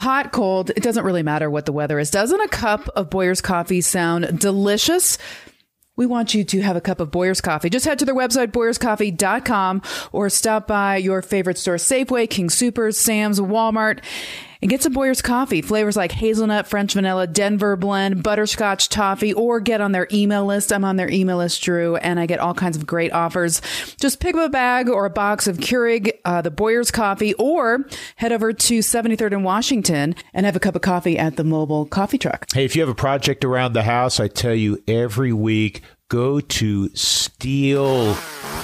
Hot, cold, it doesn't really matter what the weather is. Doesn't a cup of Boyer's coffee sound delicious? We want you to have a cup of Boyer's coffee. Just head to their website, boyerscoffee.com, or stop by your favorite store, Safeway, King Supers, Sam's, Walmart, and get some Boyer's coffee. Flavors like hazelnut, French vanilla, Denver blend, butterscotch toffee, or get on their email list. I'm on their email list, Drew, and I get all kinds of great offers. Just pick up a bag or a box of Keurig, uh, the Boyer's coffee, or head over to 73rd and Washington and have a cup of coffee at the mobile coffee truck. Hey, if you have a project around the house, I tell you every week, go to Stihl,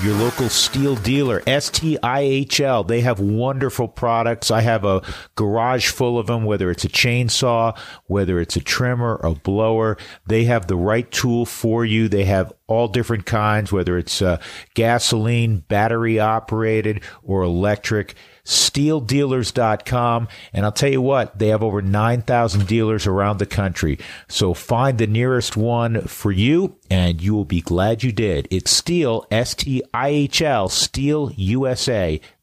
your local Stihl dealer, S T I H L. They have wonderful products. I have a garage full of them, whether it's a chainsaw, whether it's a trimmer, a blower. They have the right tool for you. They have all different kinds, whether it's uh, gasoline, battery operated, or electric stihldealers.com. And I'll tell you what, they have over 9,000 dealers around the country. So find the nearest one for you and you will be glad you did. It's Stihl, S T I H L,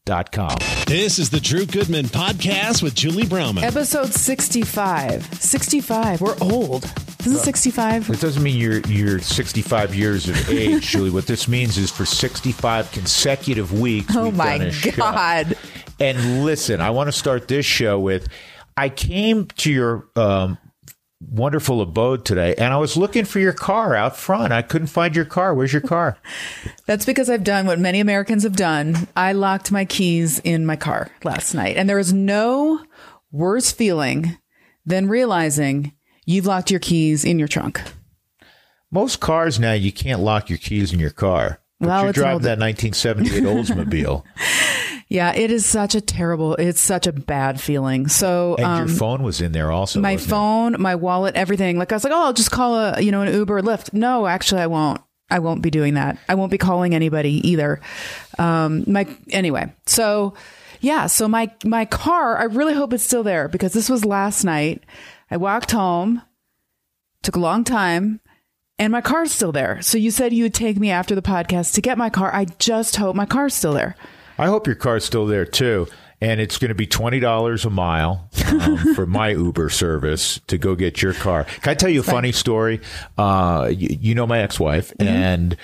StihlUSA.com. This is the Drew Goodman podcast with Julie Browman. Episode 65. 65. We're old. Isn't 65? It doesn't mean you're you're 65 years of age, Julie. What this means is for 65 consecutive weeks. Oh my a show. God. And listen, I want to start this show with I came to your um, wonderful abode today and I was looking for your car out front. I couldn't find your car. Where's your car? That's because I've done what many Americans have done. I locked my keys in my car last night, and there is no worse feeling than realizing you've locked your keys in your trunk. Most cars now you can't lock your keys in your car. But Well, you're it's an driving old- that 1978 Oldsmobile Yeah, it is such a terrible, it's such a bad feeling. So, and um, your phone was in there also. my wasn't it? phone, my wallet, everything. Like I was like, oh, I'll just call a, you know, an Uber or Lyft. No, actually, I won't. I won't be doing that. I won't be calling anybody either. Um, my anyway. So, yeah. So my my car. I really hope it's still there because this was last night. I walked home. Took a long time. And my car's still there. So you said you would take me after the podcast to get my car. I just hope my car's still there. I hope your car's still there too. And it's going to be twenty dollars a mile um, for my Uber service to go get your car. Can I tell you a funny story? Uh, you, you know my ex-wife, and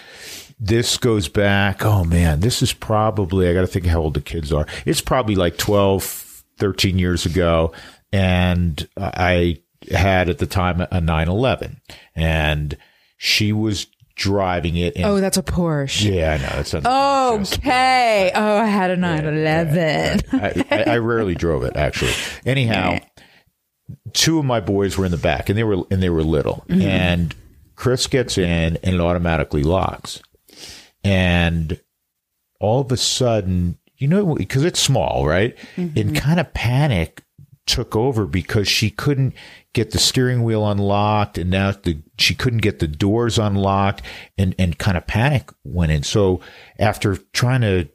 this goes back. Oh man, this is probably I got to think how old the kids are. It's probably like 12, 13 years ago, and I had at the time a 911, and she was driving it. And, Oh, that's a Porsche. yeah, I know. That's Okay. Oh, I had a 911. I, I, I rarely drove it actually. Anyhow, two of my boys were in the back, and they were and they were little. Mm-hmm. And Chris gets in, and it automatically locks. And all of a sudden, you know, because it's small, right? Mm-hmm. And kind of panic took over because she couldn't get the steering wheel unlocked and now the she couldn't get the doors unlocked and and kind of panic went in so after trying to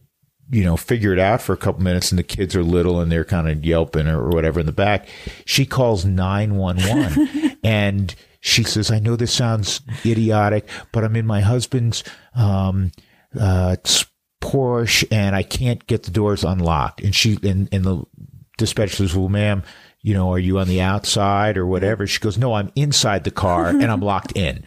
you know figure it out for a couple minutes and the kids are little and they're kind of yelping or whatever in the back she calls 911 and she says i know this sounds idiotic but i'm in my husband's um uh Porsche and I can't get the doors unlocked. And she and, and the dispatcher says, Well, ma'am, you know, are you on the outside or whatever? She goes, No, I'm inside the car and I'm locked in.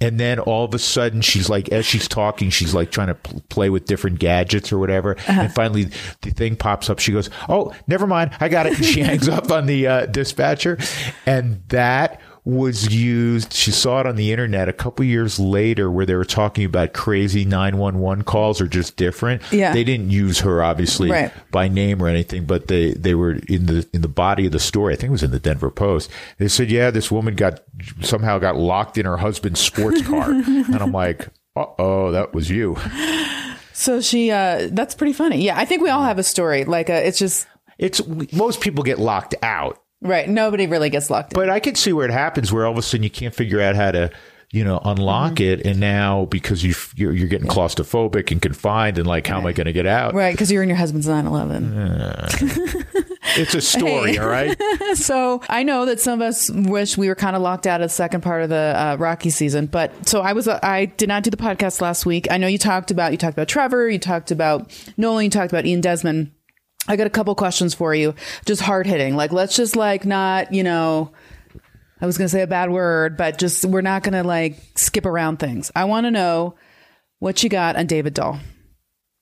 And then all of a sudden, she's like, as she's talking, she's like trying to pl- play with different gadgets or whatever. And finally, the thing pops up. She goes, "Oh, never mind, I got it." And she hangs up on the uh, dispatcher, and that was used. She saw it on the internet a couple years later, where they were talking about crazy nine one one calls are just different. Yeah. they didn't use her obviously Right. by name or anything, but they they were in the in the body of the story. I think it was in the Denver Post. They said, yeah, this woman got somehow got locked in her husband's sports car, and I'm like, uh oh, that was you. So she, uh, that's pretty funny. Yeah. I think we all have a story. Like, uh, it's just, It's most people get locked out, right. Nobody really gets locked in. but I can see where it happens, where all of a sudden you can't figure out how to. You know, unlock Mm-hmm. it, and now because you you're, you're getting claustrophobic and confined, and like, how am I going to get out? Right. Because you're in your husband's 911. It's a story, all right. So I know that some of us wish we were kind of locked out of the second part of the uh, Rocky season, but so I was. uh, I did not do the podcast last week. I know you talked about you talked about Trevor, you talked about Nolan, you talked about Ian Desmond. I got a couple questions for you, just hard hitting. Like, let's just like not, you know, I was going to say a bad word, but just we're not going to like skip around things. I want to know what you got on David Dahl.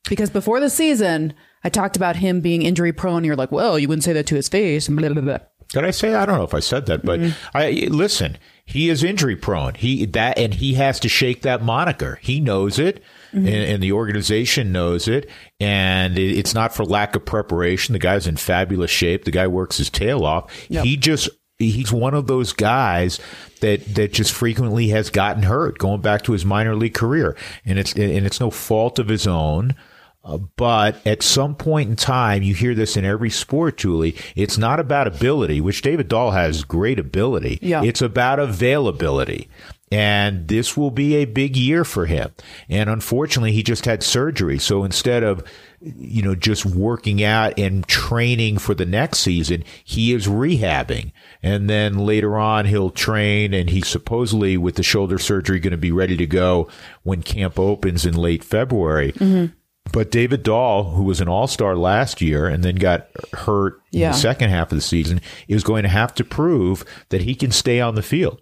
Because before the season, I talked about him being injury prone. You're like, well, you wouldn't say that to his face. Blah, blah, blah. Did I say? I don't know if I said that, but mm-hmm. I listen. He is injury prone. He that and he has to shake that moniker. He knows it, and, and the organization knows it. And it, it's not for lack of preparation. The guy's in fabulous shape. The guy works his tail off. Yep. He just he's one of those guys that that just frequently has gotten hurt going back to his minor league career, and it's and it's no fault of his own. Uh, but at some point in time, you hear this in every sport, Julie. It's not about ability, which David Dahl has great ability. Yeah. It's about availability. And this will be a big year for him. And unfortunately, he just had surgery. So instead of, you know, just working out and training for the next season, he is rehabbing. And then later on, he'll train and he's supposedly with the shoulder surgery going to be ready to go when camp opens in late February. Mm-hmm. But David Dahl, who was an all star last year and then got hurt Yeah. in the second half of the season, is going to have to prove that he can stay on the field.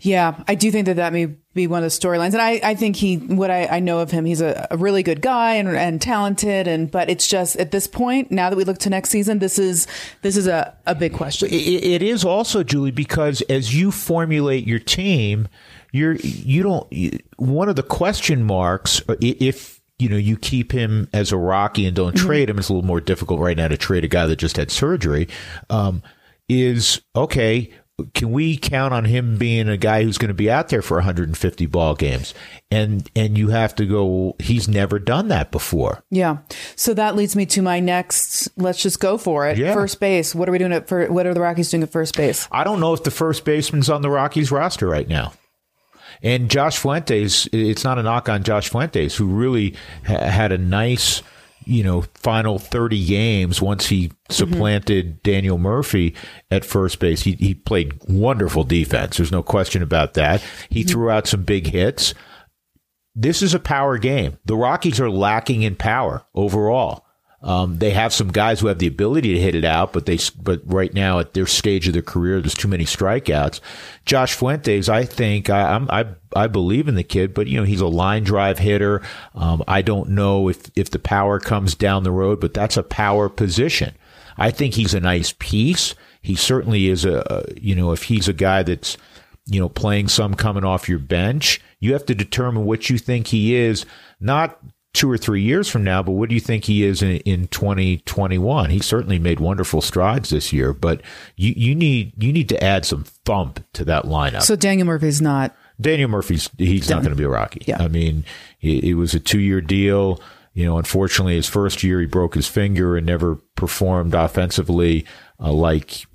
Yeah, I do think that that may be one of the storylines, and I, I think he, what I, I know of him, he's a, a really good guy and, and talented, and but it's just at this point, now that we look to next season, this is this is a, a big question. It, it is also, Julie, because as you formulate your team, you're you don't you- one of the question marks uh, if you know you keep him as a Rocky and don't trade him. It's a little more difficult right now to trade a guy that just had surgery. Um, is okay. Can we count on him being a guy who's going to be out there for 150 ball games? And and you have to go. He's never done that before. Yeah, so that leads me to my next. Let's just go for it. Yeah. First base. What are we doing at? For, what are the Rockies doing at first base? I don't know if the first baseman's on the Rockies roster right now. And Josh Fuentes, it's not a knock on Josh Fuentes, who really ha- had a nice, you know, final 30 games once he supplanted Daniel Murphy at first base. He, he played wonderful defense. There's no question about that. He mm-hmm. threw out some big hits. This is a power game. The Rockies are lacking in power overall. Um, they have some guys who have the ability to hit it out, but they but right now at their stage of their career, there's too many strikeouts. Josh Fuentes, I think I, I'm I I believe in the kid, but you know he's a line drive hitter. Um, I don't know if if the power comes down the road, but that's a power position. I think he's a nice piece. He certainly is a you know if he's a guy that's you know, playing some coming off your bench. You have to determine what you think he is, not two or three years from now, but what do you think he is in, in 2021? He certainly made wonderful strides this year, but you, you need you need to add some thump to that lineup. So Daniel Murphy's not. Daniel Murphy's he's not going to be a Rocky. Yeah. I mean, it, it was a two year deal. You know, unfortunately, his first year he broke his finger and never performed offensively uh, like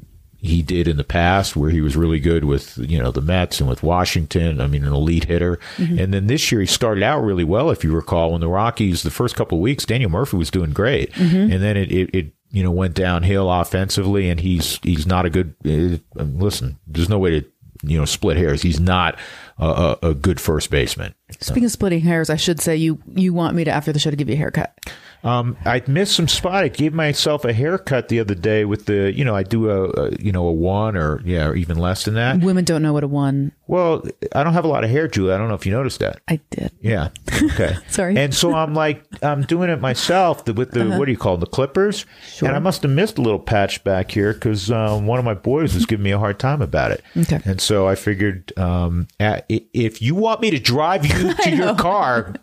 he did in the past, where he was really good with you know the Mets and with Washington. I mean, an elite hitter. And then this year he started out really well, if you recall, when the Rockies the first couple of weeks, Daniel Murphy was doing great, and then it, it, it you know went downhill offensively, and he's he's not a good. Uh, listen, there's no way to you know split hairs. He's not a, a, a good first baseman. Speaking of splitting hairs, I should say you you want me to after the show to give you a haircut. Um, I missed some spot. I gave myself a haircut the other day with the, you know, I do a, a you know, a one or yeah, or even less than that. Women don't know what a one. Well, I don't have a lot of hair, Julie. I don't know if you noticed that. I did. Yeah. Okay. Sorry. And so I'm like, I'm doing it myself with the, what do you call them, the clippers? Sure. And I must have missed a little patch back here because um, one of my boys was giving me a hard time about it. Okay. And so I figured um, a- i- if you want me to drive you to your car,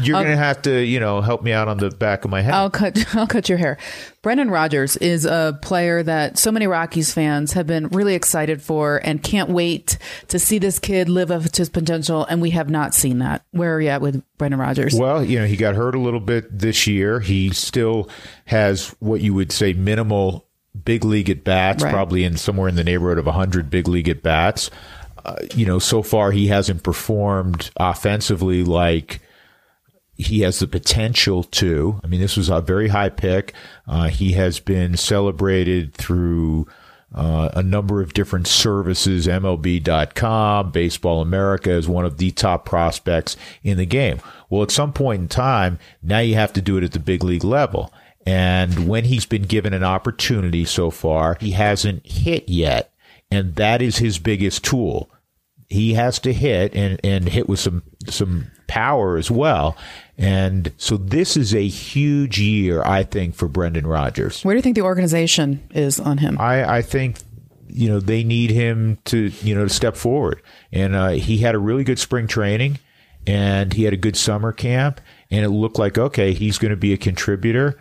you're going to have to, you know, help me out on the back of my head. I'll cut. I'll cut your hair. Brendan Rodgers is a player that so many Rockies fans have been really excited for and can't wait to see this kid live up to his potential. And we have not seen that. Where are you at with Brendan Rodgers? Well, you know, he got hurt a little bit this year. He still has what you would say minimal big league at bats, Right. probably in somewhere in the neighborhood of 100 big league at bats. Uh, you know, so far he hasn't performed offensively like he has the potential to. I mean, this was a very high pick. Uh, he has been celebrated through uh, a number of different services, MLB.com, Baseball America is one of the top prospects in the game. Well, at some point in time, now you have to do it at the big league level. And when he's been given an opportunity so far, he hasn't hit yet. And that is his biggest tool. He has to hit and, and hit with some, some power as well. And so this is a huge year, I think, for Brendan Rodgers. Where do you think the organization is on him? I, I think you know they need him to you know to step forward and uh, he had a really good spring training and he had a good summer camp and it looked like okay he's going to be a contributor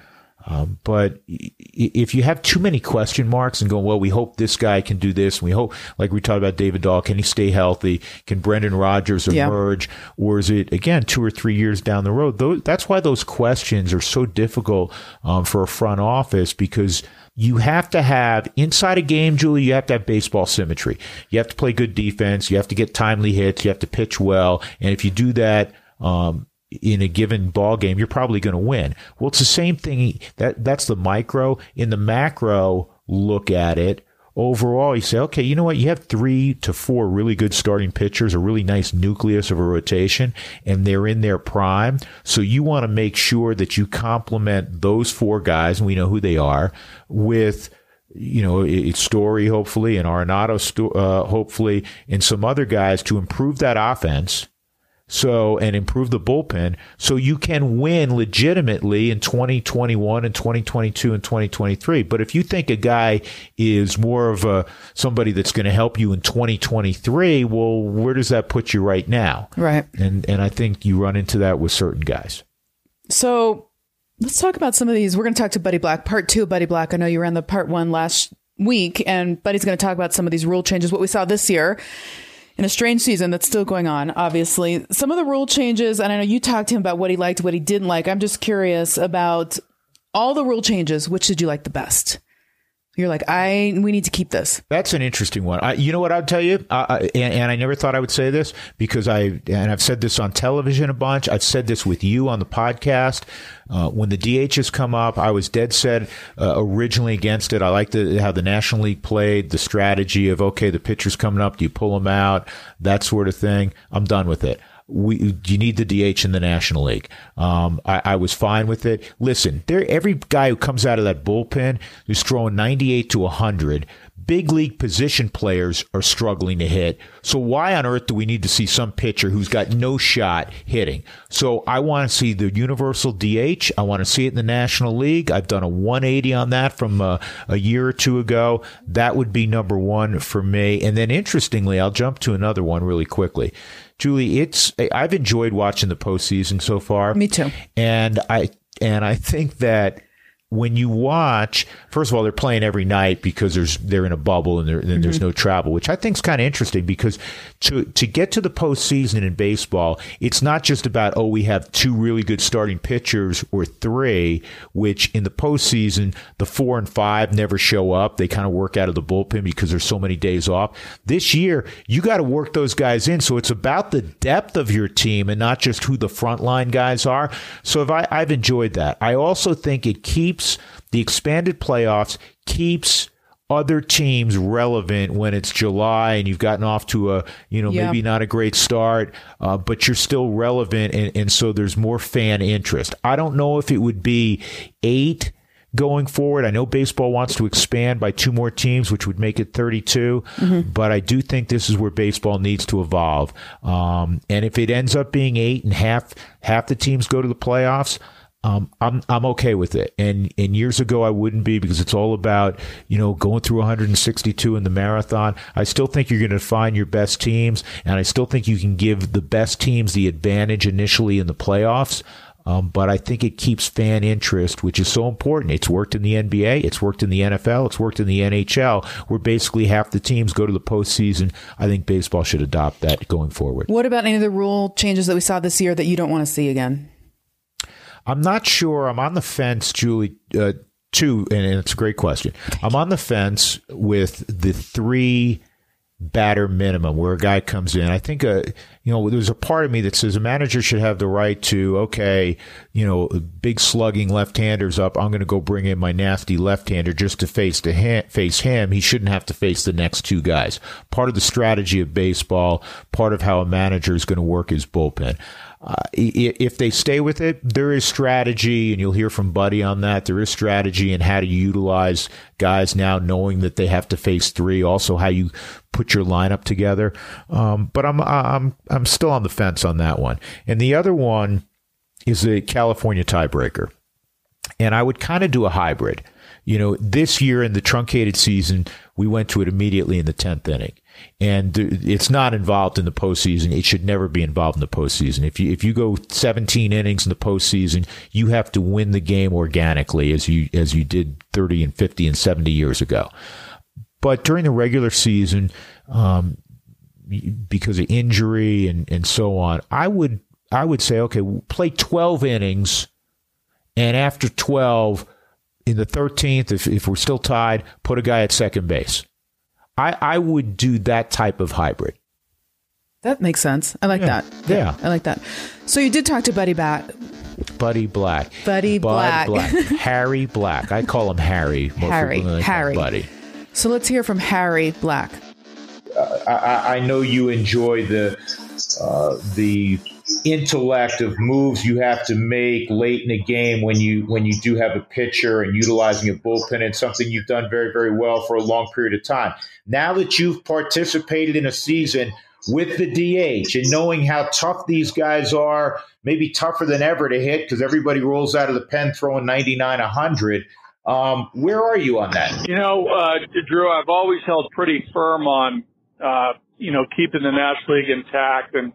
um, but if you have too many question marks and go, well, we hope this guy can do this, and we hope, like we talked about David Dahl, can he stay healthy? Can Brendan Rodgers emerge? Yeah. Or is it, again, two or three years down the road? Those, that's why those questions are so difficult um, for a front office because you have to have inside a game, Julie, you have to have baseball symmetry. You have to play good defense. You have to get timely hits. You have to pitch well. And if you do that, um, in a given ball game, you're probably going to win. Well, it's the same thing. That that's the micro. In the macro, look at it overall, you say, okay, you know what? You have three to four really good starting pitchers, a really nice nucleus of a rotation, and they're in their prime. So you want to make sure that you complement those four guys, and we know who they are, with you know, it's Story hopefully and Arenado uh, hopefully and some other guys to improve that offense so and improve the bullpen. So you can win legitimately in 2021 and 2022 and 2023 but if you think a guy is more of a somebody that's going to help you in 2023 well where does that put you right now? Right. And and I think you run into that with certain guys. So let's talk about some of these. We're going to talk to Buddy Black part 2 Buddy Black. I know you ran the part 1 last week and Buddy's going to talk about some of these rule changes what we saw this year in a strange season that's still going on, obviously. Some of the rule changes, and I know you talked to him about what he liked, what he didn't like. I'm just curious about all the rule changes. Which did you like the best? You're like, I we need to keep this. That's an interesting one. I, you know what I'll tell you, and, and, I never thought I would say this because I and I've said this on television a bunch. I've said this with you on the podcast. Uh, when the DH has come up, I was dead set uh, originally against it. I like how the National League played the strategy of okay, the pitcher's coming up, do you pull him out, that sort of thing. I'm done with it we you need the DH in the National League. Um, I, I, was fine with it. Listen, there every guy who comes out of that bullpen who's throwing 98 to 100 big league position players are struggling to hit. So why on earth do we need to see some pitcher who's got no shot hitting? So I want to see the universal DH. I want to see it in the National League. I've done a 180 on that from uh, a year or two ago. That would be number one for me. And then interestingly, I'll jump to another one really quickly. Julie, it's I've enjoyed watching the postseason so far. Me too. And I and I think that when you watch, first of all, they're playing every night because there's they're in a bubble and, and mm-hmm. there's no travel, which I think is kind of interesting because to to get to the postseason in baseball, it's not just about oh we have two really good starting pitchers or three, which in the postseason the four and five never show up. They kind of work out of the bullpen because there's so many days off. This year, you got to work those guys in, so it's about the depth of your team and not just who the frontline guys are. So if I, I've enjoyed that. I also think it keeps keeps the expanded playoffs keeps other teams relevant when it's July and you've gotten off to a you know maybe not a great start, uh, but you're still relevant, and, and so there's more fan interest. I don't know if it would be eight going forward. I know baseball wants to expand by two more teams, which would make it 32, mm-hmm. but I do think this is where baseball needs to evolve. Um, and if it ends up being eight and half half the teams go to the playoffs um, I'm I'm okay with it. And and years ago I wouldn't be because it's all about you know going through 162 in the marathon. I still think you're going to find your best teams, and I still think you can give the best teams the advantage initially in the playoffs. Um, but I think it keeps fan interest, which is so important. It's worked in the NBA, it's worked in the NFL, it's worked in the NHL, where basically half the teams go to the postseason. I think baseball should adopt that going forward. What about any of the rule changes that we saw this year that you don't want to see again? I'm not sure. I'm on the fence, Julie. Uh, too, and it's a great question. I'm on the fence with the three batter minimum where a guy comes in. I think a uh, you know there's a part of me that says a manager should have the right to okay, you know, big slugging left-handers up. I'm going to go bring in my nasty left-hander just to face to ha- face him. He shouldn't have to face the next two guys. Part of the strategy of baseball, part of how a manager is going to work his bullpen. Uh, if they stay with it, there is strategy, and you'll hear from Buddy on that. There is strategy in how to utilize guys now, knowing that they have to face three. Also, how you put your lineup together. Um, but I'm I'm I'm still on the fence on that one. And the other one is the California tiebreaker, and I would kind of do a hybrid. You know, this year in the truncated season, we went to it immediately in the tenth inning and it's not involved in the postseason. It should never be involved in the postseason. If you if you go 17 innings in the postseason, you have to win the game organically, as you as you did 30 and 50 and 70 years ago. But during the regular season, um, because of injury and and so on, I would I would say, okay, play 12 innings, and after 12, in the 13th, if if we're still tied, put a guy at second base I, I would do that type of hybrid. That makes sense. I like yeah. that. Yeah. I like that. So you did talk to Buddy Black. Buddy Black. Buddy Bud Black. Black. Harry Black. I call him Harry. Harry. Harry. Buddy. So let's hear from Harry Black. Uh, I, I, know you enjoy the uh, the intellect of moves you have to make late in a game when you when you do have a pitcher and utilizing a bullpen and something you've done very very well for a long period of time. Now that you've participated in a season with the DH and knowing how tough these guys are, maybe tougher than ever to hit because everybody rolls out of the pen throwing 99 100. Um, where are you on that? You know, uh, Drew, I've always held pretty firm on, uh, you know, keeping the National League intact and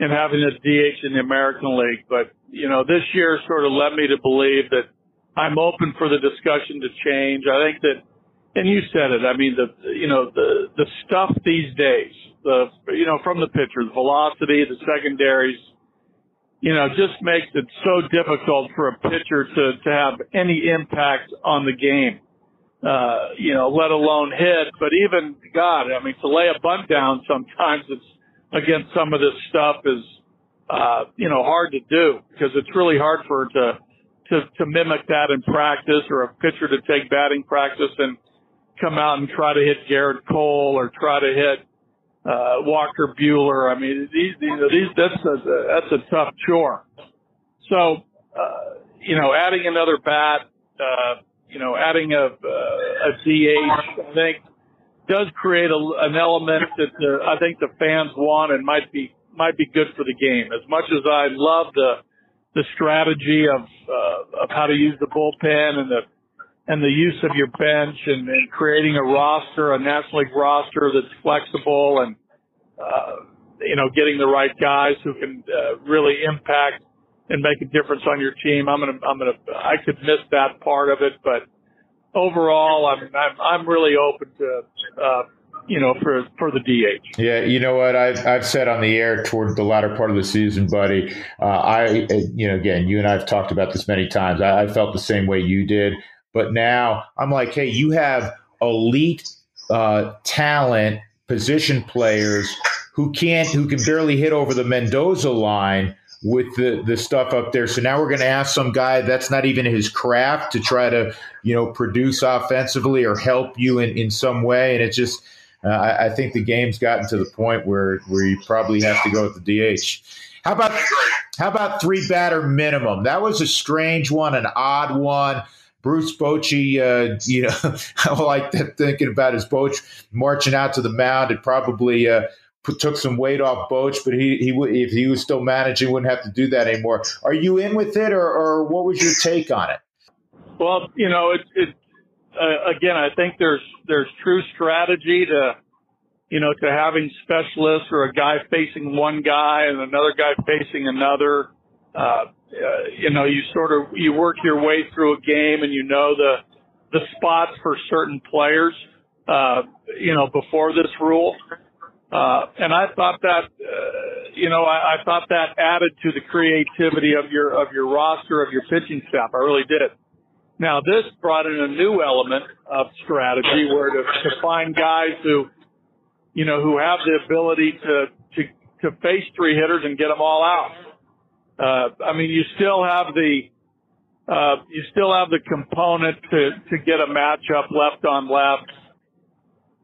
and having a DH in the American League. But, you know, this year sort of led me to believe that I'm open for the discussion to change. I think that, and you said it, I mean, the, you know, the, the stuff these days, the, you know, from the pitcher, the velocity, the secondaries, you know, just makes it so difficult for a pitcher to, to have any impact on the game. Uh, you know, let alone hit, but even God, I mean, to lay a bunt down sometimes it's, against some of this stuff is, uh, you know, hard to do because it's really hard for to, to, to mimic that in practice or a pitcher to take batting practice and come out and try to hit Gerrit Cole or try to hit, uh, Walker Buehler. I mean, these, know, these, that's a, that's a tough chore. So, uh, you know, adding another bat, uh, you know, adding a, uh, a DH, I think, does create a, an element that the, I think the fans want and might be might be good for the game. As much as I love the the strategy of uh, of how to use the bullpen and the and the use of your bench and, and creating a roster, a National League roster that's flexible and uh, you know getting the right guys who can uh, really impact and make a difference on your team. I'm gonna I'm gonna I could miss that part of it, but overall, I'm I'm, I'm really open to uh, you know for for the DH. Yeah, you know what I've I've said on the air toward the latter part of the season, buddy. Uh, I you know again, you and I've talked about this many times. I, I felt the same way you did, but now I'm like, hey, you have elite uh, talent, position players who can't who can barely hit over the Mendoza line with the, the stuff up there. So now we're going to ask some guy that's not even his craft to try to, you know, produce offensively or help you in, in some way. And it's just, uh, I, I, think the game's gotten to the point where, where you probably have to go with the DH. How about, how about three batter minimum? That was a strange one, an odd one. Bruce Bochy, uh, you know, I like that thinking about his Boch marching out to the mound. It probably, uh, took some weight off Boch, but he he if he was still managing, wouldn't have to do that anymore. Are you in with it, or, or what was your take on it? Well, you know, it, it uh, again, I think there's there's true strategy to you know to having specialists or a guy facing one guy and another guy facing another. Uh, uh, you know, you sort of you work your way through a game and you know the the spots for certain players. Uh, you know, before this rule, uh, and I thought that, uh, you know, I, I thought that added to the creativity of your, of your roster, of your pitching staff. I really did. Now this brought in a new element of strategy where to, to find guys who, you know, who have the ability to, to, to face three hitters and get them all out. Uh, I mean, you still have the, uh, you still have the component to, to get a matchup left on left.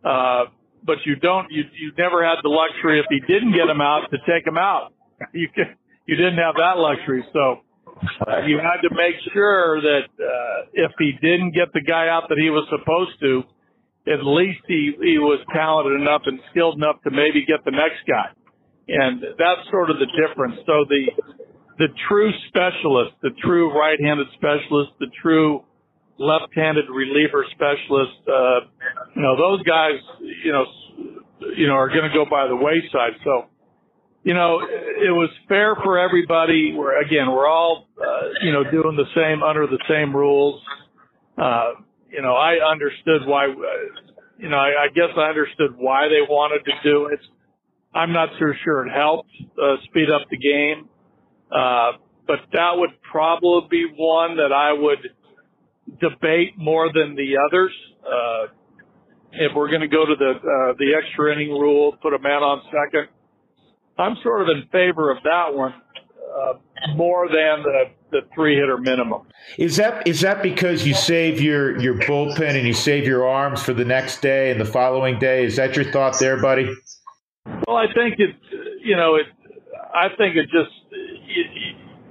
Uh, but you don't, you, you never had the luxury if he didn't get him out to take him out. You can, you didn't have that luxury. So uh, you had to make sure that uh, if he didn't get the guy out that he was supposed to, at least he he was talented enough and skilled enough to maybe get the next guy. And that's sort of the difference. So the the true specialist, the true right-handed specialist, the true left-handed reliever specialist, uh, you know, those guys, you know, you know, are going to go by the wayside. So, you know, it was fair for everybody. We're again, we're all, uh, you know, doing the same under the same rules. Uh, you know, I understood why. Uh, you know, I, I guess I understood why they wanted to do it. I'm not so sure it helped uh, speed up the game, uh, but that would probably be one that I would debate more than the others. Uh, if we're going to go to the uh, the extra inning rule, put a man on second, I'm sort of in favor of that one uh, more than the the three hitter minimum. Is that is that because you save your your bullpen and you save your arms for the next day and the following day? Is that your thought there, buddy? Well, I think it. You know, it. I think it just. You,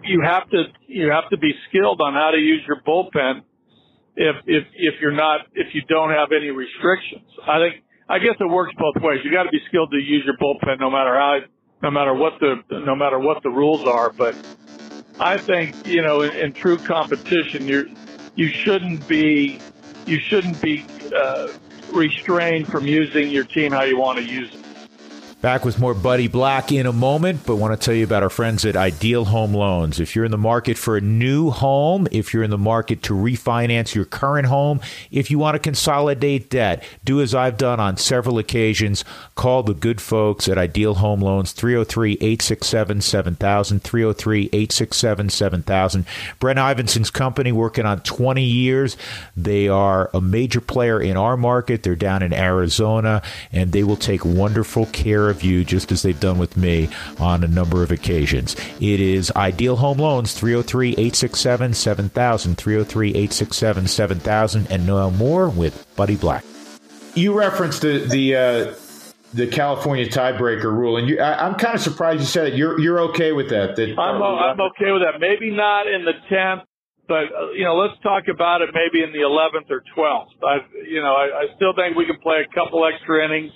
you have to you have to be skilled on how to use your bullpen if if if you're not if you don't have any restrictions. I think I guess it works both ways. You got to be skilled to use your bullpen no matter how no matter what the no matter what the rules are. But I think you know in, in true competition you you shouldn't be you shouldn't be uh, restrained from using your team how you want to use it. Back with more Buddy Black in a moment, but want to tell you about our friends at Ideal Home Loans. If you're in the market for a new home, if you're in the market to refinance your current home, if you want to consolidate debt, do as I've done on several occasions. Call the good folks at Ideal Home Loans, 303 867 7000, 303 867 7000. Brent Ivenson's company, working on 20 years. They are a major player in our market. They're down in Arizona, and they will take wonderful care of you just as they've done with me on a number of occasions. It is Ideal Home Loans, 303 867 7000, 303 867 7000, and no more with Buddy Black. You referenced the, the, uh, the California tiebreaker rule, and you, I, am kind of surprised you said it. You're you're okay with that? that I'm I'm okay with that. Maybe not in the tenth, but uh, you know, let's talk about it maybe in the eleventh or twelfth. I you know, I, I still think we can play a couple extra innings.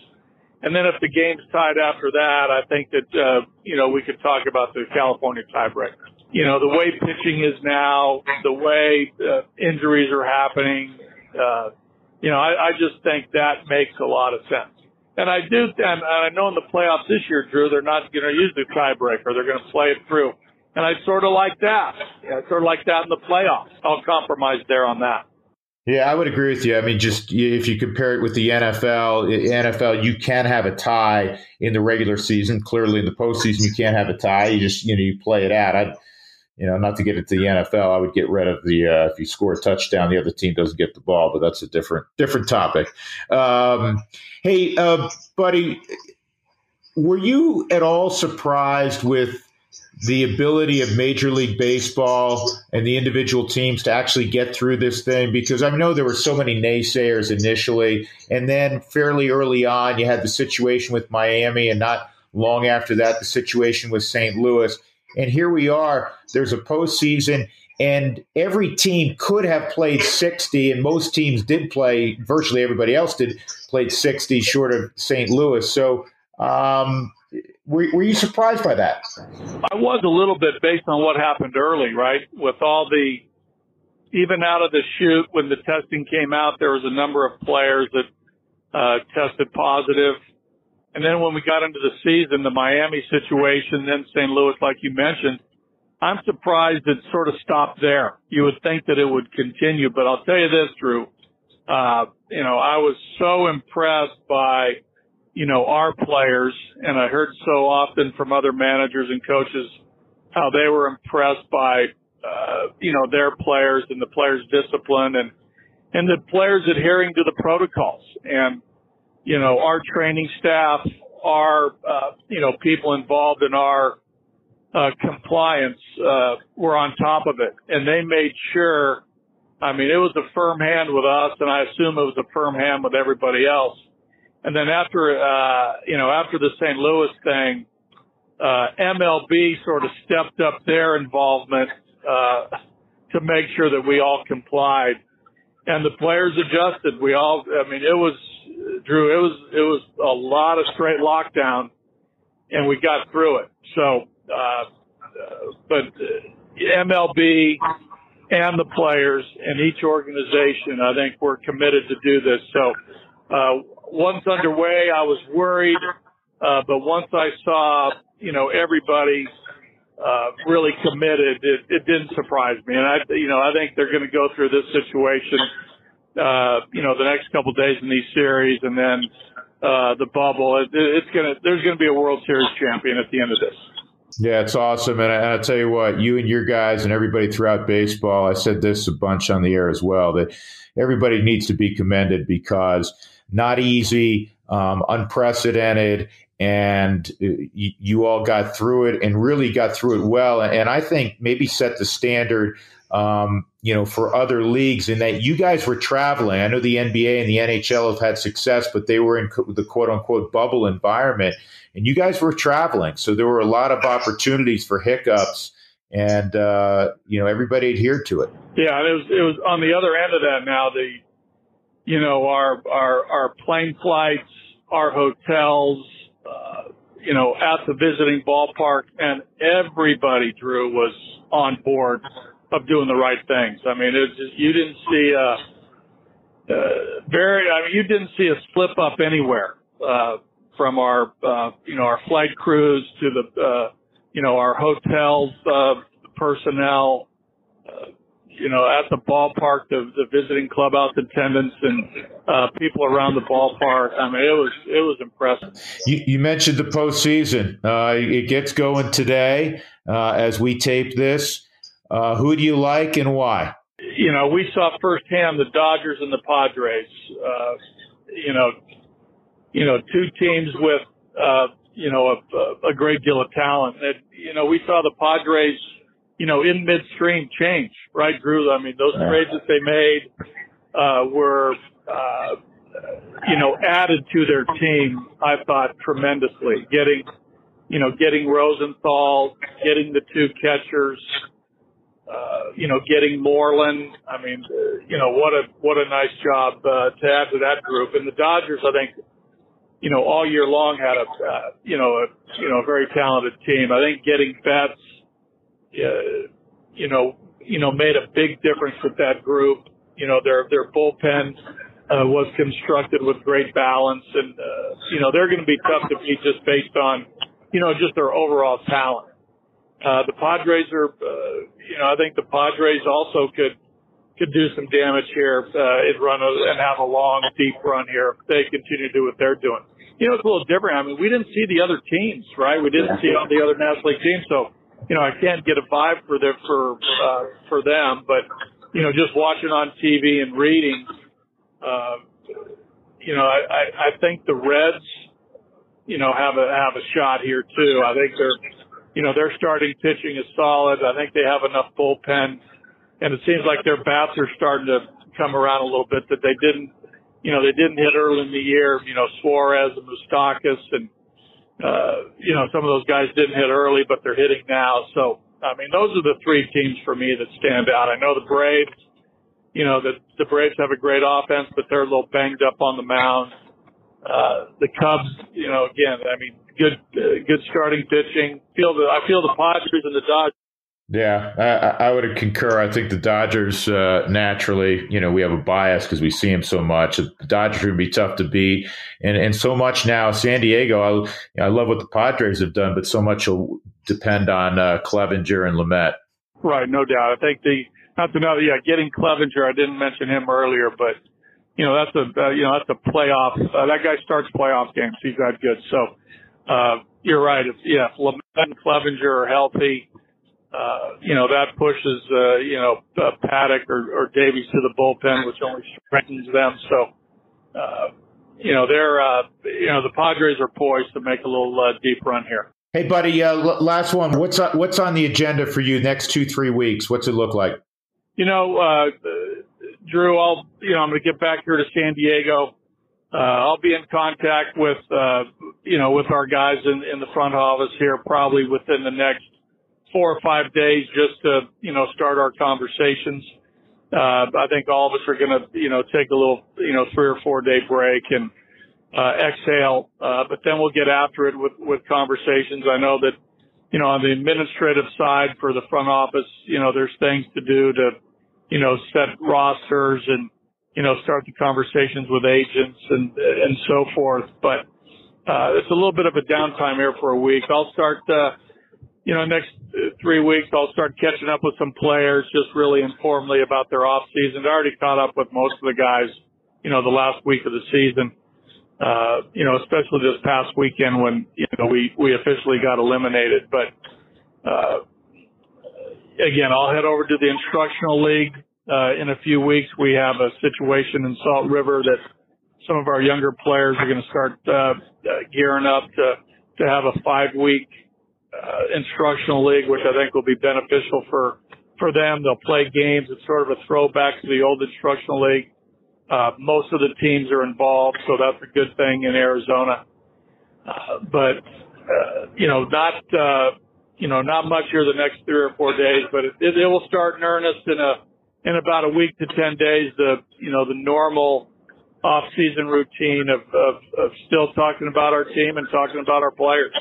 And then if the game's tied after that, I think that, uh, you know, we could talk about the California tiebreaker. You know, the way pitching is now, the way uh, injuries are happening, uh, you know, I, I just think that makes a lot of sense. And I do, and I know in the playoffs this year, Drew, they're not going to use the tiebreaker. They're going to play it through. And I sort of like that. I sort of like that in the playoffs. I'll compromise there on that. Yeah, I would agree with you. I mean, just if you compare it with the NFL, NFL you can have a tie in the regular season. Clearly, in the postseason, you can't have a tie. You just you know you play it out. I, you know, not to get into the NFL, I would get rid of the uh, if you score a touchdown, the other team doesn't get the ball, but that's a different different topic. Um, hey, uh, buddy, were you at all surprised with the ability of Major League Baseball and the individual teams to actually get through this thing? Because I know there were so many naysayers initially, and then fairly early on, you had the situation with Miami, and not long after that, the situation with St. Louis. And here we are. There's a postseason, and every team could have played 60, and most teams did play. Virtually everybody else did played 60, short of St. Louis. So. Um, were, were you surprised by that? I was a little bit based on what happened early, right? With all the, even out of the shoot, when the testing came out, there was a number of players that uh, tested positive. And then when we got into the season, the Miami situation, then St. Louis, like you mentioned, I'm surprised it sort of stopped there. You would think that it would continue, but I'll tell you this, Drew. Uh, you know, I was so impressed by you know, our players, and I heard so often from other managers and coaches how they were impressed by, uh, you know, their players and the players' discipline and, and the players adhering to the protocols. And, you know, our training staff, our, uh, you know, people involved in our, uh, compliance, uh, were on top of it and they made sure, I mean, it was a firm hand with us and I assume it was a firm hand with everybody else and then after, uh, you know, after the St. Louis thing, uh, MLB sort of stepped up their involvement uh, to make sure that we all complied, and the players adjusted. We all, I mean, it was Drew. It was it was a lot of straight lockdown, and we got through it. So, uh, but uh, MLB and the players and each organization, I think, we're committed to do this. So, uh, once underway, I was worried, uh, but once I saw, you know, everybody uh, really committed, it, it didn't surprise me. And I, you know, I think they're going to go through this situation, uh, you know, the next couple of days in these series, and then uh, the bubble. It, it's gonna, there's going to be a World Series champion at the end of this. Yeah, it's awesome. And I, will tell you what, you and your guys and everybody throughout baseball, I said this a bunch on the air as well, that everybody needs to be commended because not easy, um, unprecedented, and uh, you, all got through it and really got through it well. And I think maybe set the standard, um, you know, for other leagues in that you guys were traveling. I know the NBA and the NHL have had success, but they were in the quote unquote bubble environment and you guys were traveling. So there were a lot of opportunities for hiccups and, uh, you know, everybody adhered to it. Yeah. It was, it was on the other end of that now, the, you know, our, our, our plane flights, our hotels, uh, you know, at the visiting ballpark and everybody, Drew, was on board of doing the right things. I mean, it just, you didn't see a, uh, very, I mean, you didn't see a slip up anywhere, uh, from our, uh, you know, our flight crews to the, uh, you know, our hotels, uh, personnel, uh, you know, at the ballpark, the, the visiting clubhouse attendants and uh, people around the ballpark. I mean, it was it was impressive. You, you mentioned the postseason. Uh, it gets going today uh, as we tape this. Uh, who do you like and why? You know, we saw firsthand the Dodgers and the Padres. Uh, you know, you know, two teams with uh, you know a, a great deal of talent. That you know, we saw the Padres you know, in midstream change, right, Drew? I mean, those trades that they made uh, were, uh, you know, added to their team. I thought tremendously. Getting, you know, getting Rosenthal, getting the two catchers, uh, you know, getting Moreland. I mean, uh, you know, what a what a nice job uh, to add to that group. And the Dodgers, I think, you know, all year long had a, uh, you know, a you know, a very talented team. I think getting Betts uh, you know, you know, made a big difference with that group. You know, their their bullpen uh, was constructed with great balance, and uh, you know they're going to be tough to beat just based on, you know, just their overall talent. Uh, the Padres are, uh, you know, I think the Padres also could could do some damage here uh, and run a, and have a long, deep run here if they continue to do what they're doing. You know, it's a little different. I mean, we didn't see the other teams, right? We didn't see all the other National League teams, so you know, I can't get a vibe for them for uh, for them, but you know, just watching on TV and reading, uh, you know, I, I think the Reds, you know, have a have a shot here too. I think they're, you know, their starting pitching is solid. I think they have enough bullpen, and it seems like their bats are starting to come around a little bit that they didn't, you know, they didn't hit early in the year. You know, Suarez and Moustakas and uh, you know, some of those guys didn't hit early, but they're hitting now. So, I mean, those are the three teams for me that stand out. I know the Braves, you know, the, the Braves have a great offense, but they're a little banged up on the mound. Uh, the Cubs, you know, again, I mean, good, uh, good starting pitching. Feel the, I feel the Padres and the Dodgers yeah, I, I, would concur. I think the Dodgers uh, naturally, you know, we have a bias because we see them so much. The Dodgers would be tough to beat, and and so much now. San Diego, I, I love what the Padres have done, but so much will depend on uh, Clevinger and Lamet. Right, no doubt. I think the not to know, yeah, getting Clevinger. I didn't mention him earlier, but you know that's a uh, you know that's a playoff. Uh, that guy starts playoff games. He's that good. So uh, you're right. If yeah, if Lamet and Clevinger are healthy uh, you know, that pushes, uh, you know, uh, Paddack or, or Davies to the bullpen, which only strengthens them. So, uh, you know, they're, uh, you know, the Padres are poised to make a little uh, deep run here. Hey, buddy, uh, l- last one. What's on, what's on the agenda for you next two, three weeks? What's it look like? You know, uh, Drew, I'll, you know, I'm going to get back here to San Diego. Uh, I'll be in contact with, uh, you know, with our guys in, in the front office here probably within the next four or five days just to, you know, start our conversations. Uh, I think all of us are going to, you know, take a little, you know, three or four day break and, uh, exhale. Uh, but then we'll get after it with, with conversations. I know that, you know, on the administrative side for the front office, you know, there's things to do to, you know, set rosters and, you know, start the conversations with agents and, and so forth. But, uh, it's a little bit of a downtime here for a week. I'll start, uh, you know, next uh, three weeks, I'll start catching up with some players, just really informally about their off season. I already caught up with most of the guys, you know, the last week of the season. Uh, you know, especially this past weekend when, you know, we, we officially got eliminated. But, uh, again, I'll head over to the instructional league, uh, in a few weeks. We have a situation in Salt River that some of our younger players are going to start uh, uh, gearing up to to have a five week uh, instructional league, which I think will be beneficial for for them. They'll play games. It's sort of a throwback to the old instructional league. Uh, most of the teams are involved, so that's a good thing in Arizona. Uh, but uh, you know, not uh, you know, not much here the next three or four days, but it, it, it will start in earnest in a in about a week to ten days. The you know the normal off-season routine of, of, of still talking about our team and talking about our players.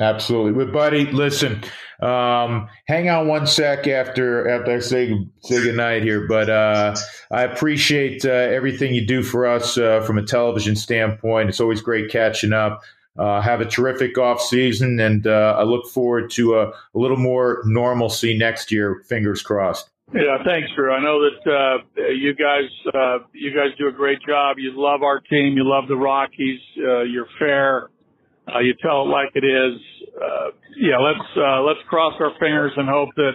Absolutely, but buddy, listen, um, hang on one sec after after I say say goodnight here. But uh, I appreciate uh, everything you do for us uh, from a television standpoint. It's always great catching up. Uh, have a terrific off season, and uh, I look forward to a, a little more normalcy next year. Fingers crossed. Yeah, thanks, Drew. I know that uh, you guys you guys do a great job. You love our team. You love the Rockies. You're fair. Uh, you tell it like it is. Uh, yeah, let's uh, let's cross our fingers and hope that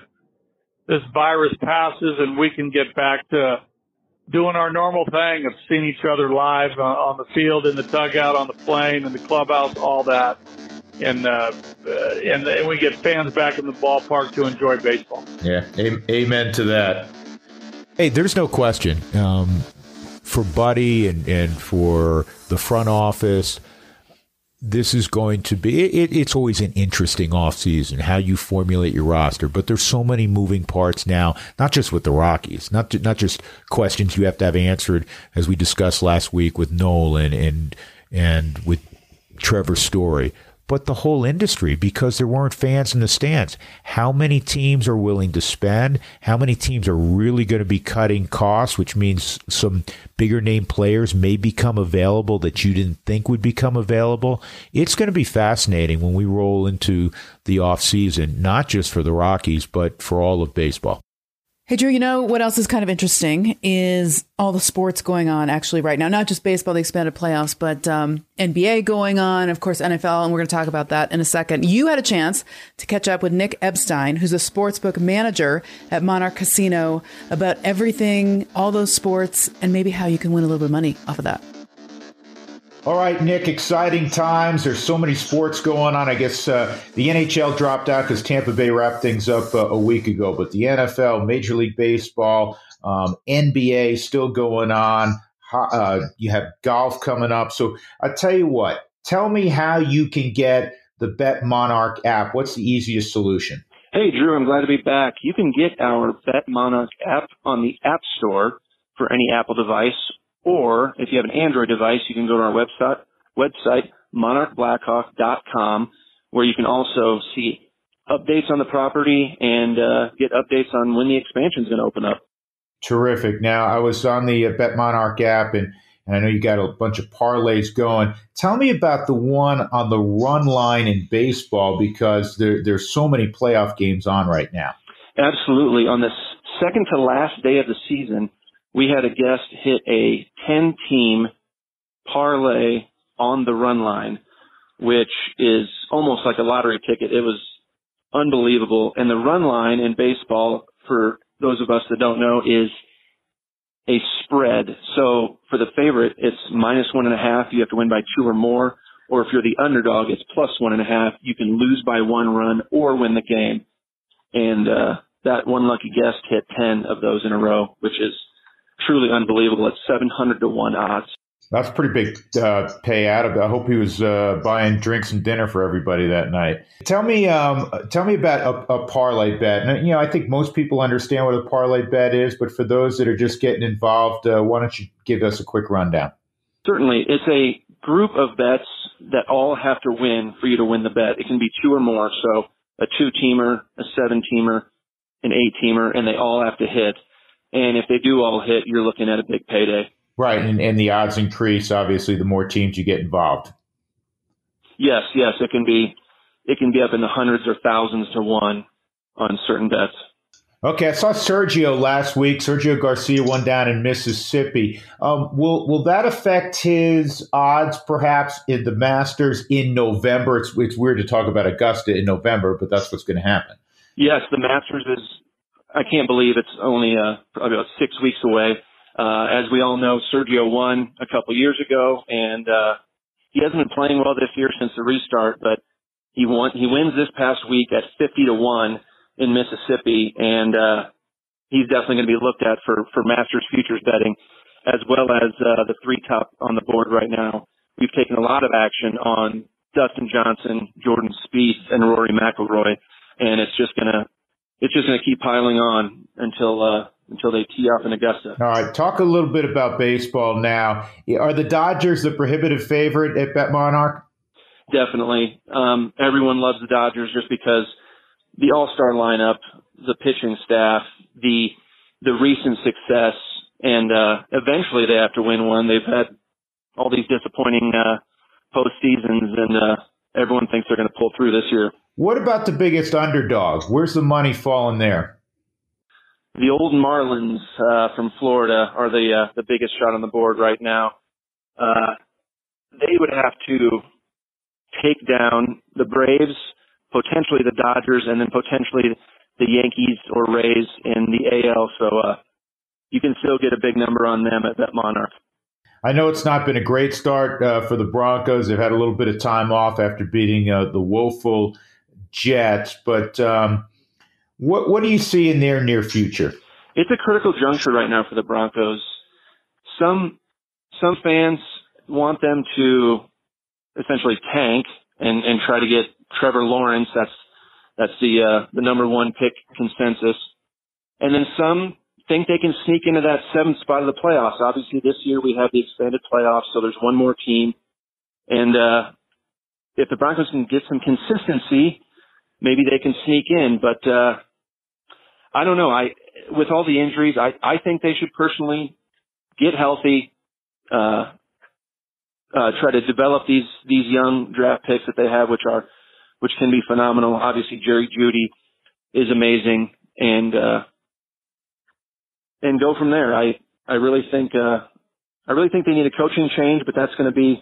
this virus passes and we can get back to doing our normal thing of seeing each other live uh, on the field, in the dugout, on the plane, in the clubhouse, all that and uh, uh, and, and we get fans back in the ballpark to enjoy baseball. Yeah, amen to that. Hey, there's no question um, for Buddy and and for the front office. This is going to be. It, it's always an interesting offseason, how you formulate your roster. But there's so many moving parts now, not just with the Rockies, not to, not just questions you have to have answered, as we discussed last week with Nolan and and with Trevor Story but the whole industry because there weren't fans in the stands. How many teams are willing to spend? How many teams are really going to be cutting costs, which means some bigger name players may become available that you didn't think would become available? It's going to be fascinating when we roll into the off season, not just for the Rockies, but for all of baseball. Hey, Drew, you know what else is kind of interesting is all the sports going on actually right now. Not just baseball, the expanded playoffs, but um, NBA going on, of course, NFL, and we're going to talk about that in a second. You had a chance to catch up with Nick Epstein, who's a sportsbook manager at Monarch Casino, about everything, all those sports, and maybe how you can win a little bit of money off of that. All right, Nick, exciting times. There's so many sports going on. I guess uh, the NHL dropped out because Tampa Bay wrapped things up uh, a week ago, but the NFL, Major League Baseball, um, NBA still going on. Uh, you have golf coming up. So I tell you what, tell me how you can get the Bet Monarch app. What's the easiest solution? Hey, Drew, I'm glad to be back. You can get our Bet Monarch app on the App Store for any Apple device or if you have an Android device, you can go to our website, website, monarchblackhawk.com, where you can also see updates on the property and uh, get updates on when the expansion is going to open up. Terrific. Now, I was on the uh, Bet Monarch app, and, and I know you got a bunch of parlays going. Tell me about the one on the run line in baseball because there, there's so many playoff games on right now. Absolutely. On the second to last day of the season, we had a guest hit a 10 team parlay on the run line, which is almost like a lottery ticket. It was unbelievable. And the run line in baseball, for those of us that don't know, is a spread. So for the favorite, it's minus one and a half. You have to win by two or more. Or if you're the underdog, it's plus one and a half. You can lose by one run or win the game. And, uh, that one lucky guest hit 10 of those in a row, which is truly unbelievable at 700 to 1 odds. That's a pretty big uh, payout. I hope he was uh, buying drinks and dinner for everybody that night. Tell me, um, tell me about a, a, parlay bet. And, you know, I think most people understand what a parlay bet is, but for those that are just getting involved, uh, why don't you give us a quick rundown? Certainly, it's a group of bets that all have to win for you to win the bet. It can be two or more, so a two-teamer, a seven-teamer, an eight-teamer, and they all have to hit. And if they do all hit, you're looking at a big payday. Right, and, and the odds increase obviously the more teams you get involved. Yes, yes, it can be it can be up in the hundreds or thousands to one on certain bets. Okay, I saw Sergio last week. Sergio Garcia won down in Mississippi. Um, will will that affect his odds, perhaps, in the Masters in November? It's, it's weird to talk about Augusta in November, but that's what's going to happen. Yes, the Masters is. I can't believe it's only uh, about six weeks away. Uh, as we all know, Sergio won a couple years ago, and uh, he hasn't been playing well this year since the restart. But he won. He wins this past week at fifty to one in Mississippi, and uh, he's definitely going to be looked at for for Masters futures betting, as well as uh, the three top on the board right now. We've taken a lot of action on Dustin Johnson, Jordan Spieth, and Rory McIlroy, and it's just gonna it's just gonna keep piling on until uh, until they tee off in Augusta. All right, talk a little bit about baseball now. Are the Dodgers the prohibitive favorite at Bet Monarch? Definitely. Um, everyone loves the Dodgers just because the All Star lineup, the pitching staff, the the recent success, and uh, eventually they have to win one. They've had all these disappointing uh, postseasons, and uh, everyone thinks they're going to pull through this year. What about the biggest underdog? Where's the money falling there? the old Marlins uh, from Florida are the uh, the biggest shot on the board right now. Uh, they would have to take down the Braves, potentially the Dodgers, and then potentially the Yankees or Rays in the AL. So uh, you can still get a big number on them at Bet Monarch. I know it's not been a great start uh, for the Broncos. They've had a little bit of time off after beating uh, the woeful Jets, but. Um, what what do you see in their near future? It's a critical juncture right now for the Broncos. Some some fans want them to essentially tank and and try to get Trevor Lawrence. That's that's the uh, the number one pick consensus. And then some think they can sneak into that seventh spot of the playoffs. Obviously, this year we have the expanded playoffs, so there's one more team. And uh, if the Broncos can get some consistency, maybe they can sneak in. But uh, I don't know. I with all the injuries, I I think they should personally get healthy, uh, uh, try to develop these these young draft picks that they have, which are which can be phenomenal. Obviously, Jerry Jeudy is amazing, and uh, and go from there. I I really think uh, I really think they need a coaching change, but that's going to be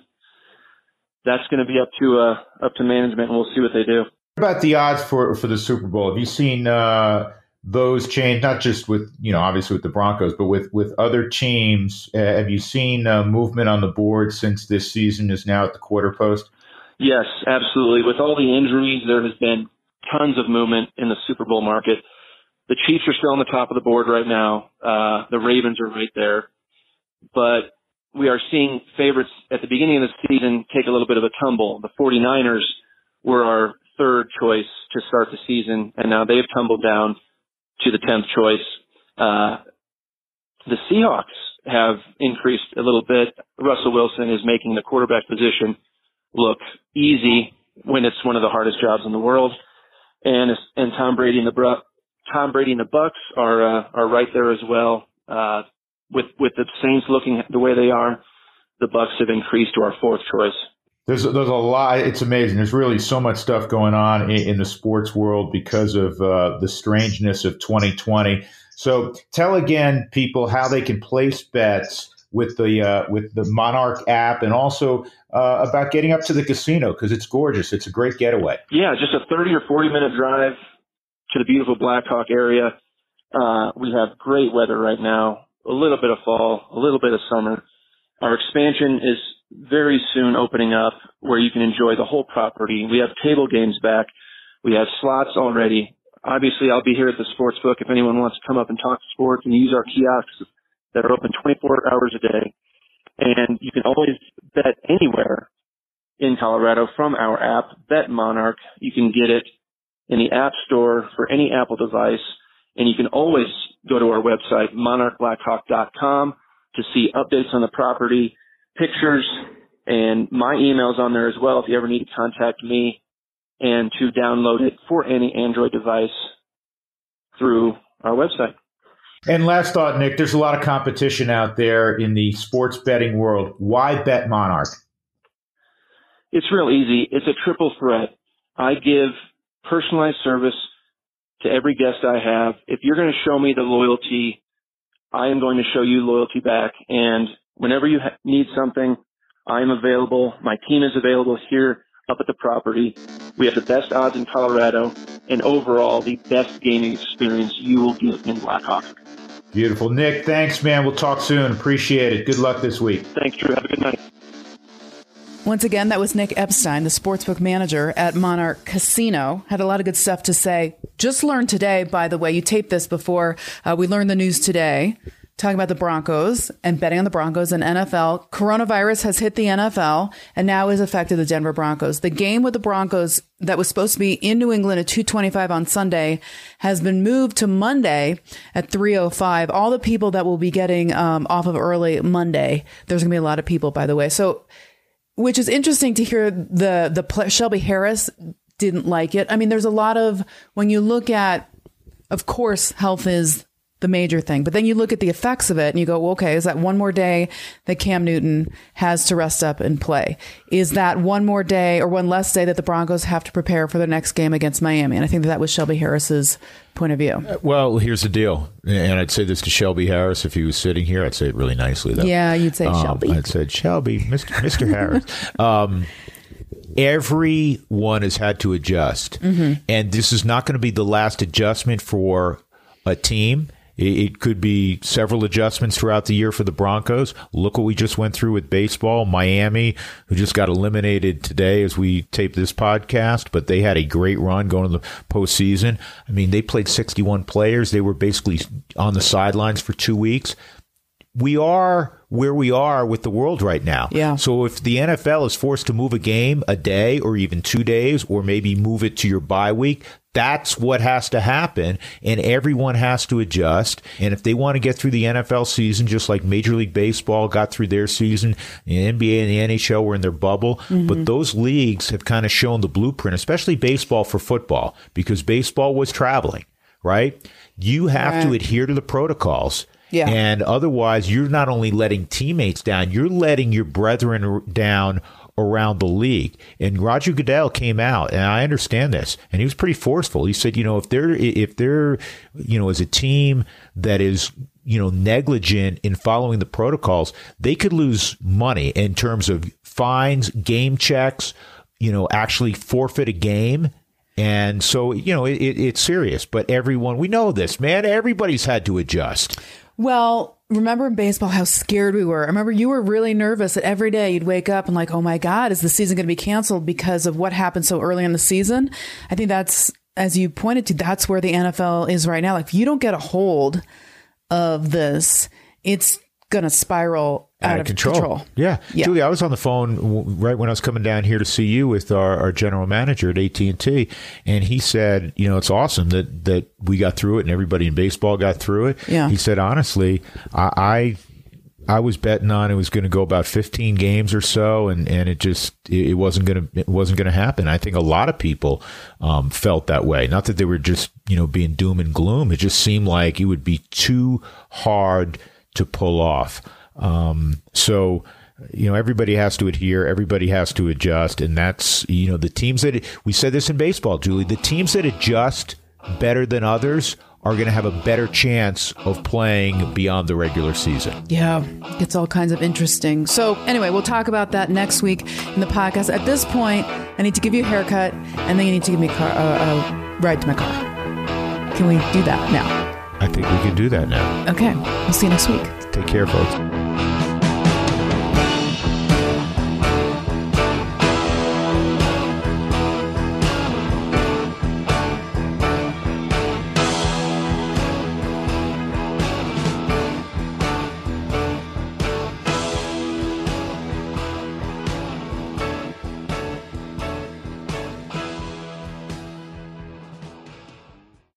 that's going to be up to uh, up to management, and we'll see what they do. About the odds for for the Super Bowl? Have you seen? Uh those change, not just with you know obviously with the Broncos, but with with other teams. Uh, have you seen uh, movement on the board since this season is now at the quarter post? Yes, absolutely. With all the injuries, there has been tons of movement in the Super Bowl market. The Chiefs are still on the top of the board right now. Uh, the Ravens are right there, but we are seeing favorites at the beginning of the season take a little bit of a tumble. The 49ers were our third choice to start the season, and now they've tumbled down to the 10th choice. Uh, the Seahawks have increased a little bit. Russell Wilson is making the quarterback position look easy when it's one of the hardest jobs in the world. And and Tom Brady and the Tom Brady and the Bucs are uh, are right there as well. Uh, with with the Saints looking the way they are, the Bucs have increased to our fourth choice. There's there's a lot. It's amazing. There's really so much stuff going on in, in the sports world because of uh, the strangeness of 2020. So tell again people how they can place bets with the uh, with the Monarch app, and also uh, about getting up to the casino because it's gorgeous. It's a great getaway. Yeah, just a 30 or 40 minute drive to the beautiful Blackhawk area. Uh, we have great weather right now. A little bit of fall, a little bit of summer. Our expansion is very soon opening up where you can enjoy the whole property. We have table games back. We have slots already. Obviously, I'll be here at the sports book if anyone wants to come up and talk sports and use our kiosks that are open 24 hours a day. And you can always bet anywhere in Colorado from our app, Bet Monarch. You can get it in the App Store for any Apple device. And you can always go to our website, monarchblackhawk.com, to see updates on the property, pictures, and my email's on there as well if you ever need to contact me and to download it for any Android device through our website. And last thought, Nick, there's a lot of competition out there in the sports betting world. Why bet Monarch? It's real easy. It's a triple threat. I give personalized service to every guest I have. If you're going to show me the loyalty, I am going to show you loyalty back. And whenever you ha- need something, I am available. My team is available here up at the property. We have the best odds in Colorado and overall the best gaming experience you will get in Blackhawk. Beautiful. Nick, thanks, man. We'll talk soon. Appreciate it. Good luck this week. Thanks, Drew. Have a good night. Once again, that was Nick Epstein, the sportsbook manager at Monarch Casino. Had a lot of good stuff to say. Just learned today, by the way, you taped this before uh, we learned the news today, talking about the Broncos and betting on the Broncos and NFL. Coronavirus has hit the NFL and now has affected the Denver Broncos. The game with the Broncos that was supposed to be in New England at 225 on Sunday has been moved to Monday at 305. All the people that will be getting um, off of early Monday, there's going to be a lot of people, by the way. So, which is interesting to hear the the Shelby Harris didn't like it. I mean, there's a lot of when you look at, of course, health is the major thing, but then you look at the effects of it and you go, well, okay, is that one more day that Cam Newton has to rest up and play? Is that one more day or one less day that the Broncos have to prepare for their next game against Miami? And I think that, that was Shelby Harris's point of view. Well, here's the deal, and I'd say this to Shelby Harris if he was sitting here. I'd say it really nicely, though. Yeah, you'd say Um, Shelby. I'd say Shelby, Mr. Mr. Harris. Um, everyone has had to adjust, and this is not going to be the last adjustment for a team. It could be several adjustments throughout the year for the Broncos. Look what we just went through with baseball. Miami, who just got eliminated today as we tape this podcast, but they had a great run going to the postseason. I mean, they played 61 players. They were basically on the sidelines for two weeks we are where we are with the world right now. Yeah. So if the NFL is forced to move a game a day or even two days or maybe move it to your bye week, that's what has to happen. And everyone has to adjust. And if they want to get through the NFL season, just like Major League Baseball got through their season, the NBA and the NHL were in their bubble. Mm-hmm. But those leagues have kind of shown the blueprint, especially baseball for football, because baseball was traveling, right? You have to adhere to the protocols. Yeah. And otherwise, you're not only letting teammates down, you're letting your brethren down around the league. And Roger Goodell came out, and I understand this, and he was pretty forceful. He said, you know, if they're if they're you know as a team that is you know negligent in following the protocols, they could lose money in terms of fines, game checks, you know, actually forfeit a game. And so, you know, it, it, it's serious, but everyone, we know this, man. Everybody's had to adjust. Well, remember in baseball how scared we were. I remember you were really nervous that every day you'd wake up and like, oh my God, is the season going to be canceled because of what happened so early in the season? I think that's, as you pointed to, that's where the NFL is right now. Like, if you don't get a hold of this, it's going to spiral out, of control. Yeah. Yeah. Julie, I was on the phone w- right when I was coming down here to see you with our, our general manager at AT&T and he said, you know, it's awesome that that we got through it and everybody in baseball got through it. Yeah. He said honestly, I I, I was betting on it was going to go about 15 games or so and and it just it it wasn't going to it wasn't going to happen. I think a lot of people um, felt that way. Not that they were just, you know, being doom and gloom. It just seemed like it would be too hard to pull off. Um, so, you know, everybody has to adhere, everybody has to adjust. And that's, you know, the teams that, we said this in baseball, Julie, the teams that adjust better than others are going to have a better chance of playing beyond the regular season. Yeah, it's all kinds of interesting. So, anyway, we'll talk about that next week in the podcast. At this point, I need to give you a haircut, and then you need to give me a, car, uh, a ride to my car. Can we do that now? I think we can do that now. Okay, we'll see you next week. Take care, folks.